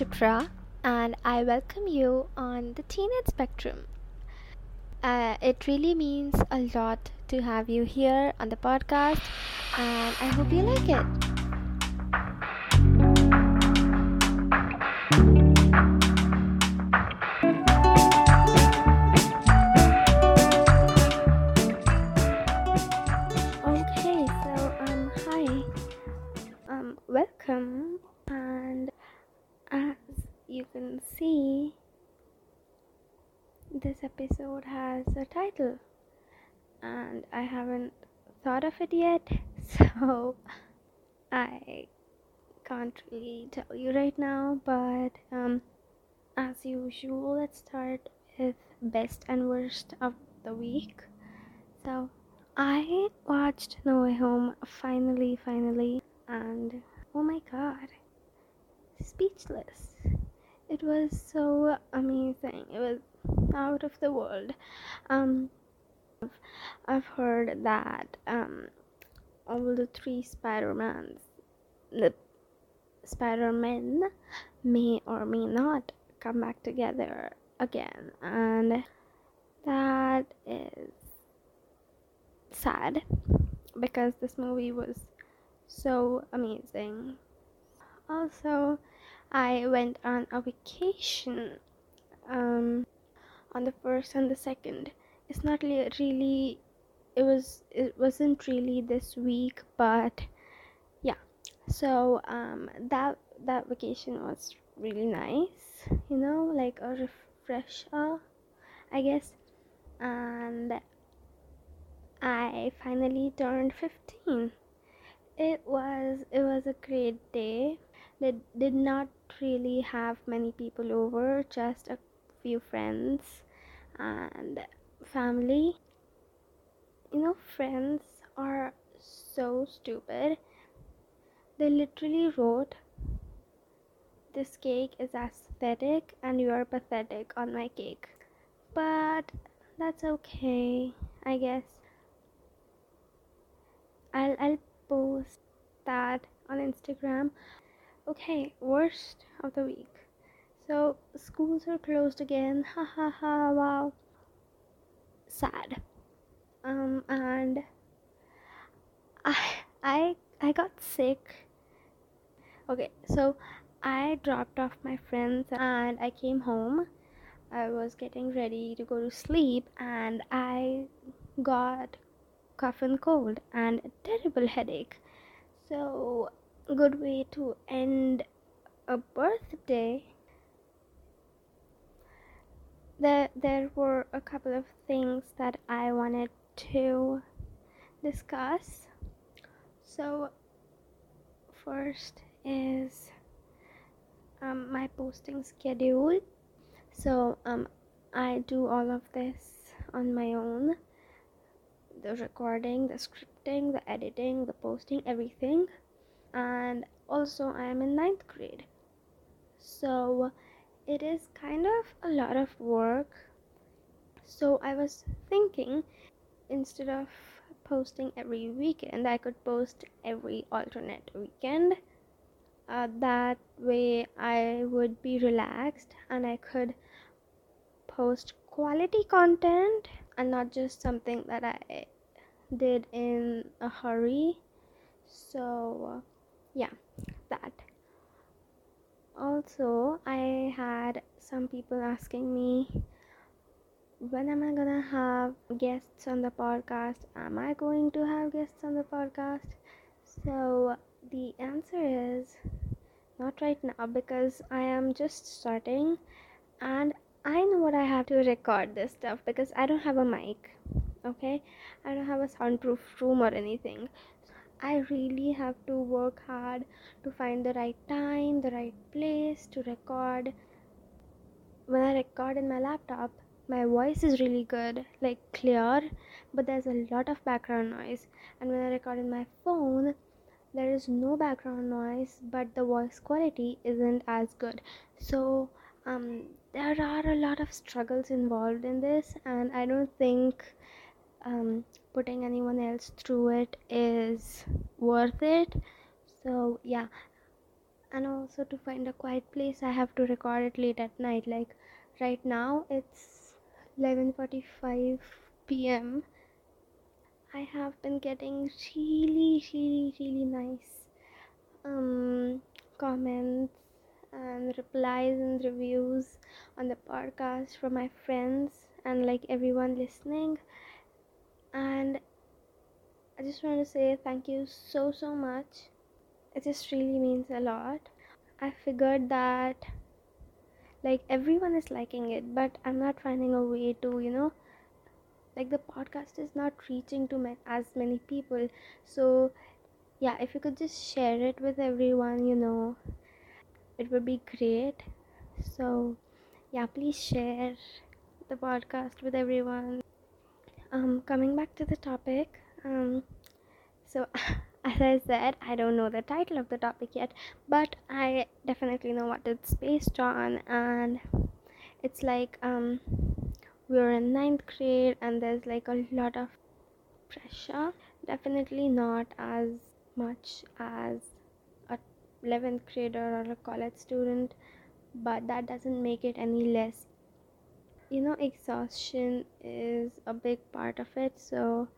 Shipra, and I welcome you on the Teenage Spectrum. Uh, it really means a lot to have you here on the podcast, and I hope you like it. Okay, so um, hi, um, welcome, and as you see, this episode has a title, and I haven't thought of it yet, so I can't really tell you right now. But um, as usual, let's start with best and worst of the week. So I watched No Way Home finally, finally, and oh my god, speechless. It was so amazing. It was out of the world. Um, I've- heard that um, all the three Spider-Mans, the Spider-Men, may or may not come back together again, and that is sad because this movie was so amazing. Also, I went on a vacation um, on the first and the second. It's not really, it was, it wasn't really this week, but yeah. So um, that that vacation was really nice. You know, like a refresher, I guess, and I finally turned 15. It was it was a great day. They did not really have many people over, just a few friends and family. You know, friends are so stupid. They literally wrote this cake is aesthetic and you are pathetic on my cake. But that's okay, I guess. I'll I'll post that on Instagram. Okay, worst of the week. So schools are closed again. Ha ha ha wow. Sad. Um and I I I got sick. Okay, so I dropped off my friends and I came home. I was getting ready to go to sleep and I got cough and cold and a terrible headache. So, good way to end a birthday. There, there were a couple of things that I wanted to discuss. So, first is um, my posting schedule. So, um, I do all of this on my own the recording, the scripting, the editing, the posting, everything. And also, I am in ninth grade. So, it is kind of a lot of work. So, I was thinking instead of posting every weekend, I could post every alternate weekend. Uh, that way, I would be relaxed and I could post quality content and not just something that I did in a hurry. So, uh, yeah, that. Also, I had some people asking me when am I gonna have guests on the podcast? Am I going to have guests on the podcast? So, the answer is not right now because I am just starting and I know what I have to record this stuff because I don't have a mic. Okay, I don't have a soundproof room or anything. I really have to work hard to find the right time, the right place to record. When I record in my laptop, my voice is really good, like clear, but there's a lot of background noise. And when I record in my phone, there is no background noise, but the voice quality isn't as good. So, um, there are a lot of struggles involved in this, and I don't think um, putting anyone else through it is worth it. So, yeah, and also to find a quiet place i have to record it late at night like right now it's 11:45 p.m. I have been getting really really really nice um comments and replies and reviews on the podcast from my friends and like everyone listening and I just want to say thank you so so much. It just really means a lot. I figured that like everyone is liking it but i'm not finding a way to you know like the podcast is not reaching to as many people. So yeah if you could just share it with everyone you know it would be great. So yeah please share the podcast with everyone um coming back to the topic um so as I said, I don't know the title of the topic yet, but I definitely know what it's based on, and it's like um, we're in ninth grade, and there's like a lot of pressure. Definitely not as much as a 11th grader or a college student, but that doesn't make it any less. You know, exhaustion is a big part of it, so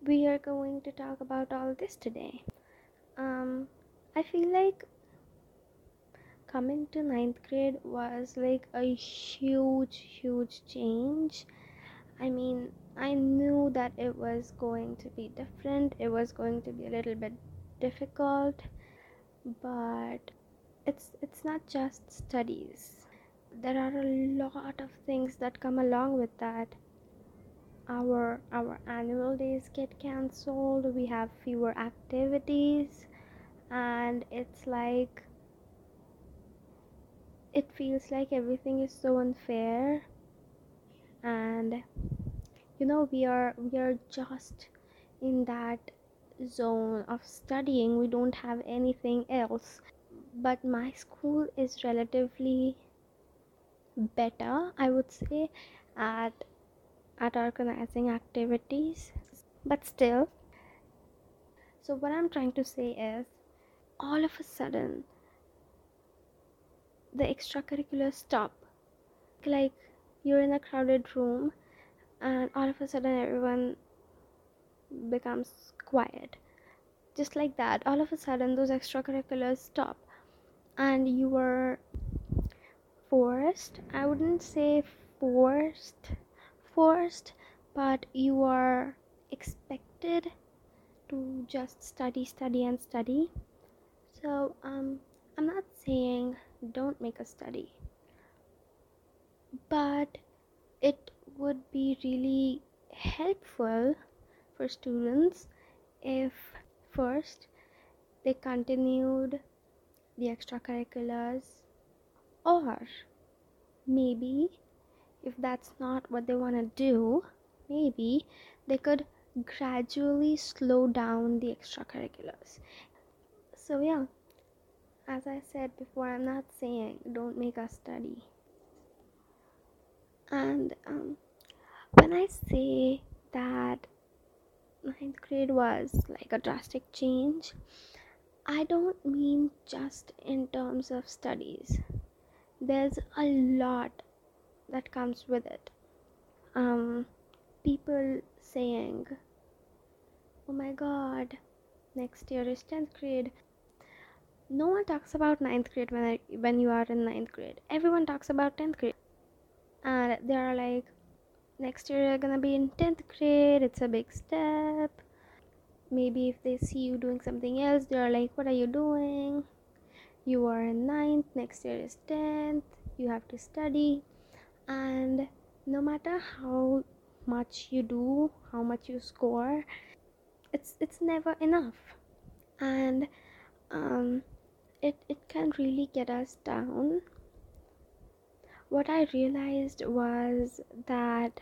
we are going to talk about all this today. Um, I feel like coming to ninth grade was like a huge, huge change. I mean, I knew that it was going to be different, it was going to be a little bit difficult, but it's it's not just studies. There are a lot of things that come along with that. Our our annual days get cancelled we have fewer activities and it's like it feels like everything is so unfair. And you know we are we are just in that zone of studying we don't have anything else. But my school is relatively better i would say at at organizing activities. But still so what i'm trying to say is all of a sudden the extracurriculars stop. Like you're in a crowded room and all of a sudden everyone becomes quiet. Just like that all of a sudden those extracurriculars stop and you are forced i wouldn't say forced forced but you are expected to just study study and study. So um i'm not saying don't make a study but it would be really helpful for students if first they continued the extracurriculars or maybe if that's not what they want to do, maybe they could gradually slow down the extracurriculars. So, yeah, as I said before, I'm not saying don't make us study. And um, when I say that ninth grade was like a drastic change, I don't mean just in terms of studies. There's a lot that comes with it. Um, people saying, Oh my god, next year is 10th grade. No one talks about 9th grade when, I, when you are in 9th grade. Everyone talks about 10th grade. And they are like, next year you're gonna be in 10th grade, it's a big step. Maybe if they see you doing something else, they are like, What are you doing? You are in 9th, next year is 10th, you have to study. And no matter how much you do how much you score it's it's never enough. And um, it it can really get us down. What i realized was that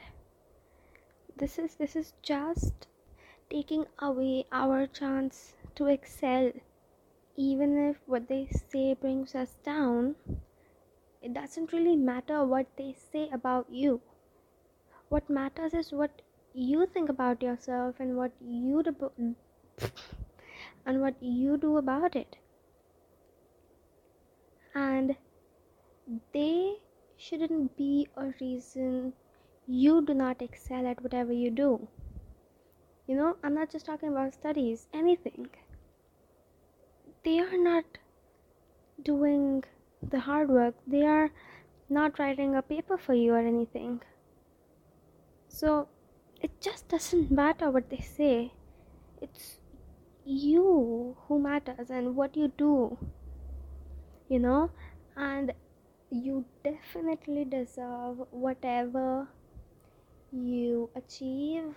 this is this is just taking away our chance to excel even if what they say brings us down it doesn't really matter what they say about you what matters is what you think about yourself and what you do, and what you do about it and they shouldn't be a reason you do not excel at whatever you do. You know, I'm not just talking about studies, anything. They are not doing the hard work, they are not writing a paper for you or anything. So it just doesn't matter what they say, it's you who matters and what you do, you know, and you definitely deserve whatever you achieve.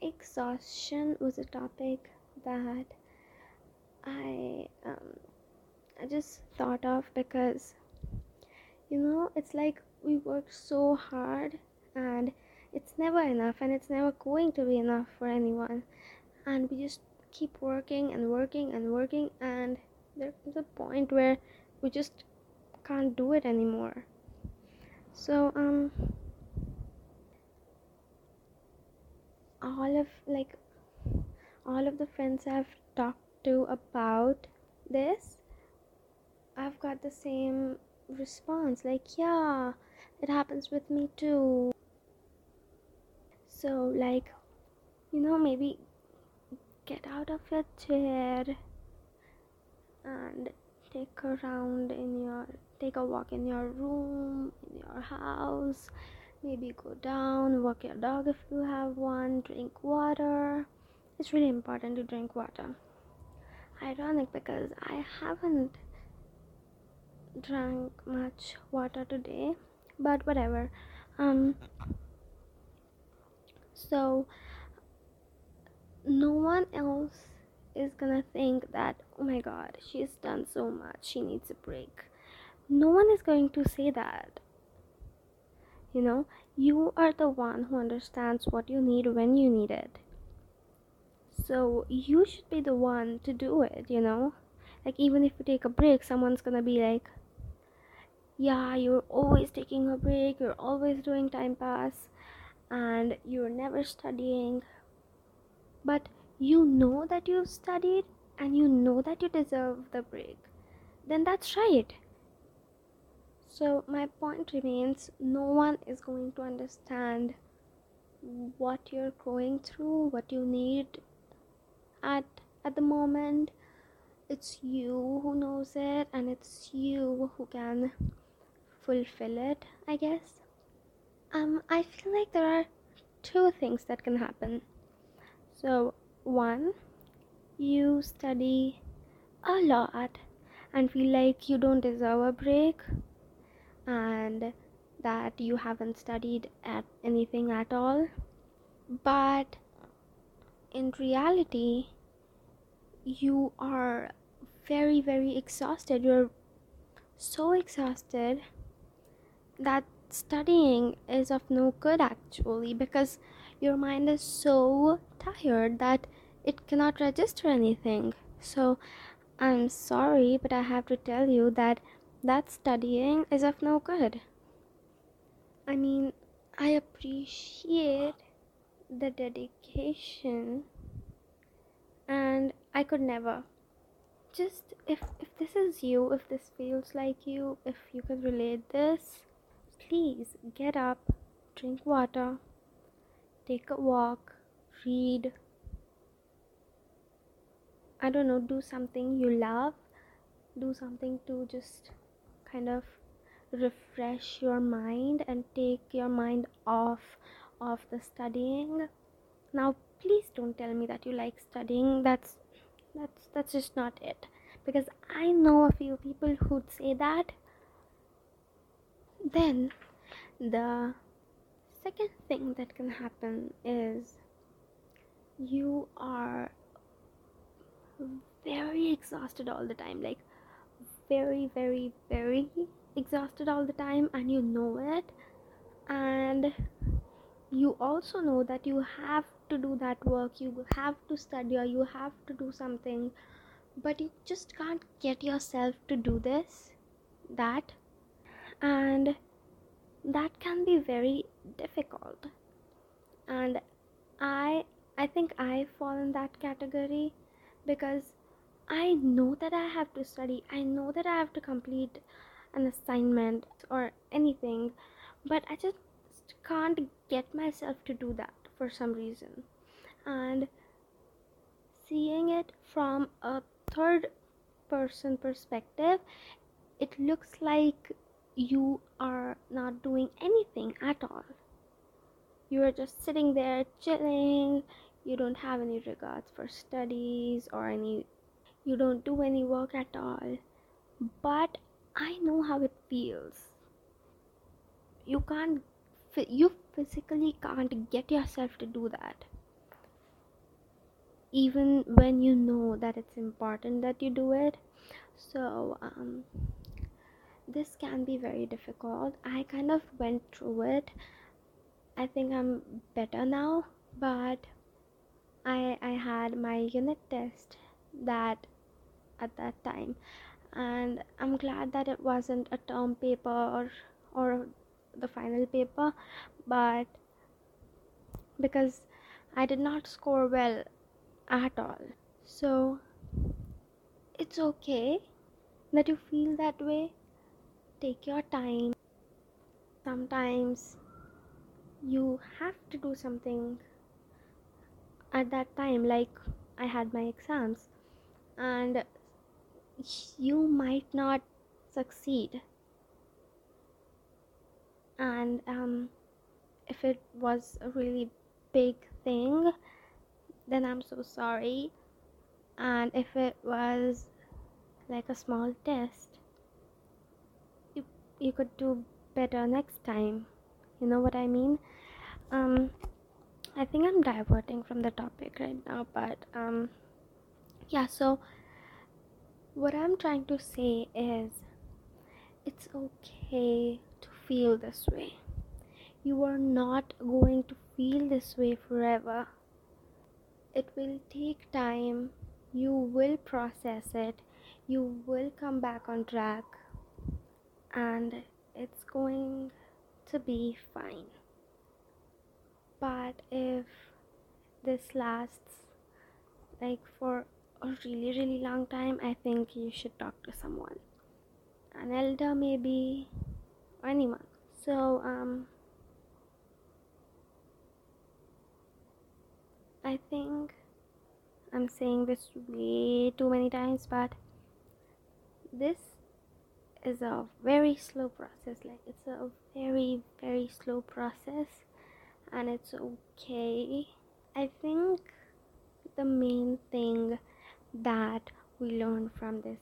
Exhaustion was a topic that I um, I just thought of because you know it's like we work so hard and it's never enough and it's never going to be enough for anyone. And we just keep working and working and working and there's a point where we just can't do it anymore. So um all of like all of the friends I've talked to about this I've got the same response like yeah it happens with me too. So like you know maybe get out of your chair and take a round in your take a walk in your room in your house maybe go down walk your dog if you have one drink water. It's really important to drink water ironic because i haven't drank much water today but whatever. Um so no one else is gonna think that oh my god she's done so much she needs a break. No one is going to say that. You know you are the one who understands what you need when you need it so you should be the one to do it you know? Like even if you take a break someone's gonna be like yeah you're always taking a break you're always doing time pass and you're never studying. But you know that you've studied and you know that you deserve the break. Then that's right. So, my point remains no one is going to understand what you're going through, what you need at at the moment. It's you who knows it and it's you who can fulfill it, I guess. Um I feel like there are two things that can happen. So, one, you study a lot and feel like you don't deserve a break and that you haven't studied at anything at all but in reality you are very very exhausted you're so exhausted that studying is of no good actually because your mind is so tired that it cannot register anything so i'm sorry but i have to tell you that that studying is of no good. I mean, I appreciate the dedication and I could never. Just if if this is you, if this feels like you, if you could relate this, please get up, drink water, take a walk, read. I don't know, do something you love, do something to just kind of refresh your mind and take your mind off of the studying now please don't tell me that you like studying. That's that's that's just not it. Because i know a few people who'd say that. Then the second thing that can happen is you are very exhausted all the time. Like very very very exhausted all the time and you know it. And you also know that you have to do that work you have to study or you have to do something but you just can't get yourself to do this that and that can be very difficult. And i i think i fall in that category because I know that I have to study, I know that I have to complete an assignment or anything, but I just can't get myself to do that for some reason. And seeing it from a third person perspective, it looks like you are not doing anything at all. You are just sitting there chilling, you don't have any regards for studies or any you don't do any work at all but i know how it feels you can't you physically can't get yourself to do that. Even when you know that it's important that you do it. So um, this can be very difficult. I kind of went through it. I think i'm better now but i i had my unit test that at that time. And i'm glad that it wasn't a term paper or or the final paper but because i did not score well at all. So it's okay that you feel that way. Take your time. Sometimes you have to do something at that time like i had my exams and you might not succeed and um, if it was a really big thing then i'm so sorry. And if it was like a small test you, you could do better next time. You know what i mean? Um i think i'm diverting from the topic right now but um yeah so what I'm trying to say is it's okay feel this way. You are not going to feel this way forever. It will take time, you will process it, you will come back on track, and it's going to be fine. But if this lasts like for a really really long time i think you should talk to someone an elder maybe or anyone so um i think i'm saying this way too many times but this is a very slow process. Like it's a very very slow process and it's okay. I think the main thing that we learn from this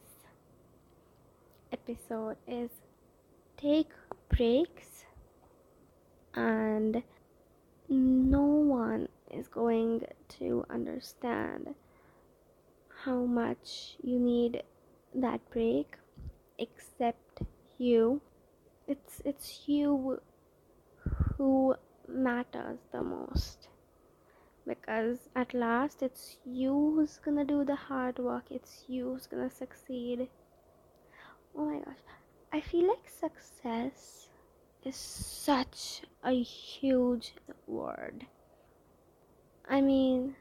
episode is take breaks and no one is going to understand how much you need that break except you. It's it's you who matters the most. Because at last it's you who's gonna do the hard work. It's you who's gonna succeed. Oh my gosh i feel like success is such a huge word i mean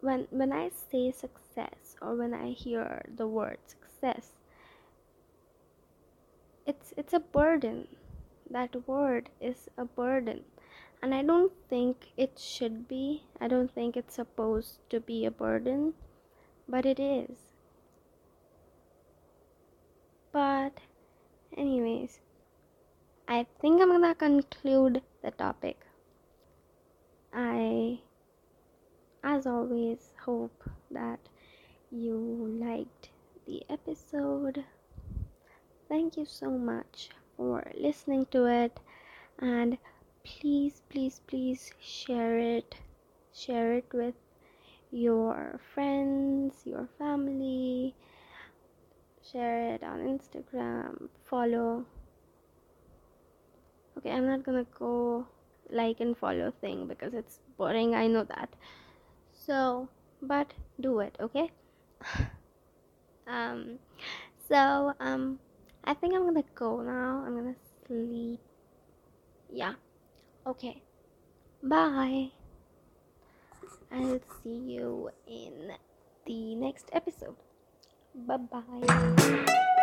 when when i say success or when i hear the word success it's it's a burden that word is a burden and I don't think it should be. I don't think it's supposed to be a burden, but it is. But, anyways, I think I'm gonna conclude the topic. I, as always, hope that you liked the episode. Thank you so much for listening to it and please please please share it share it with your friends your family share it on instagram follow okay i'm not gonna go like and follow thing because it's boring i know that so but do it okay um so um i think i'm gonna go now i'm gonna sleep yeah Okay. Bye. I'll see you in the next episode. Bye bye.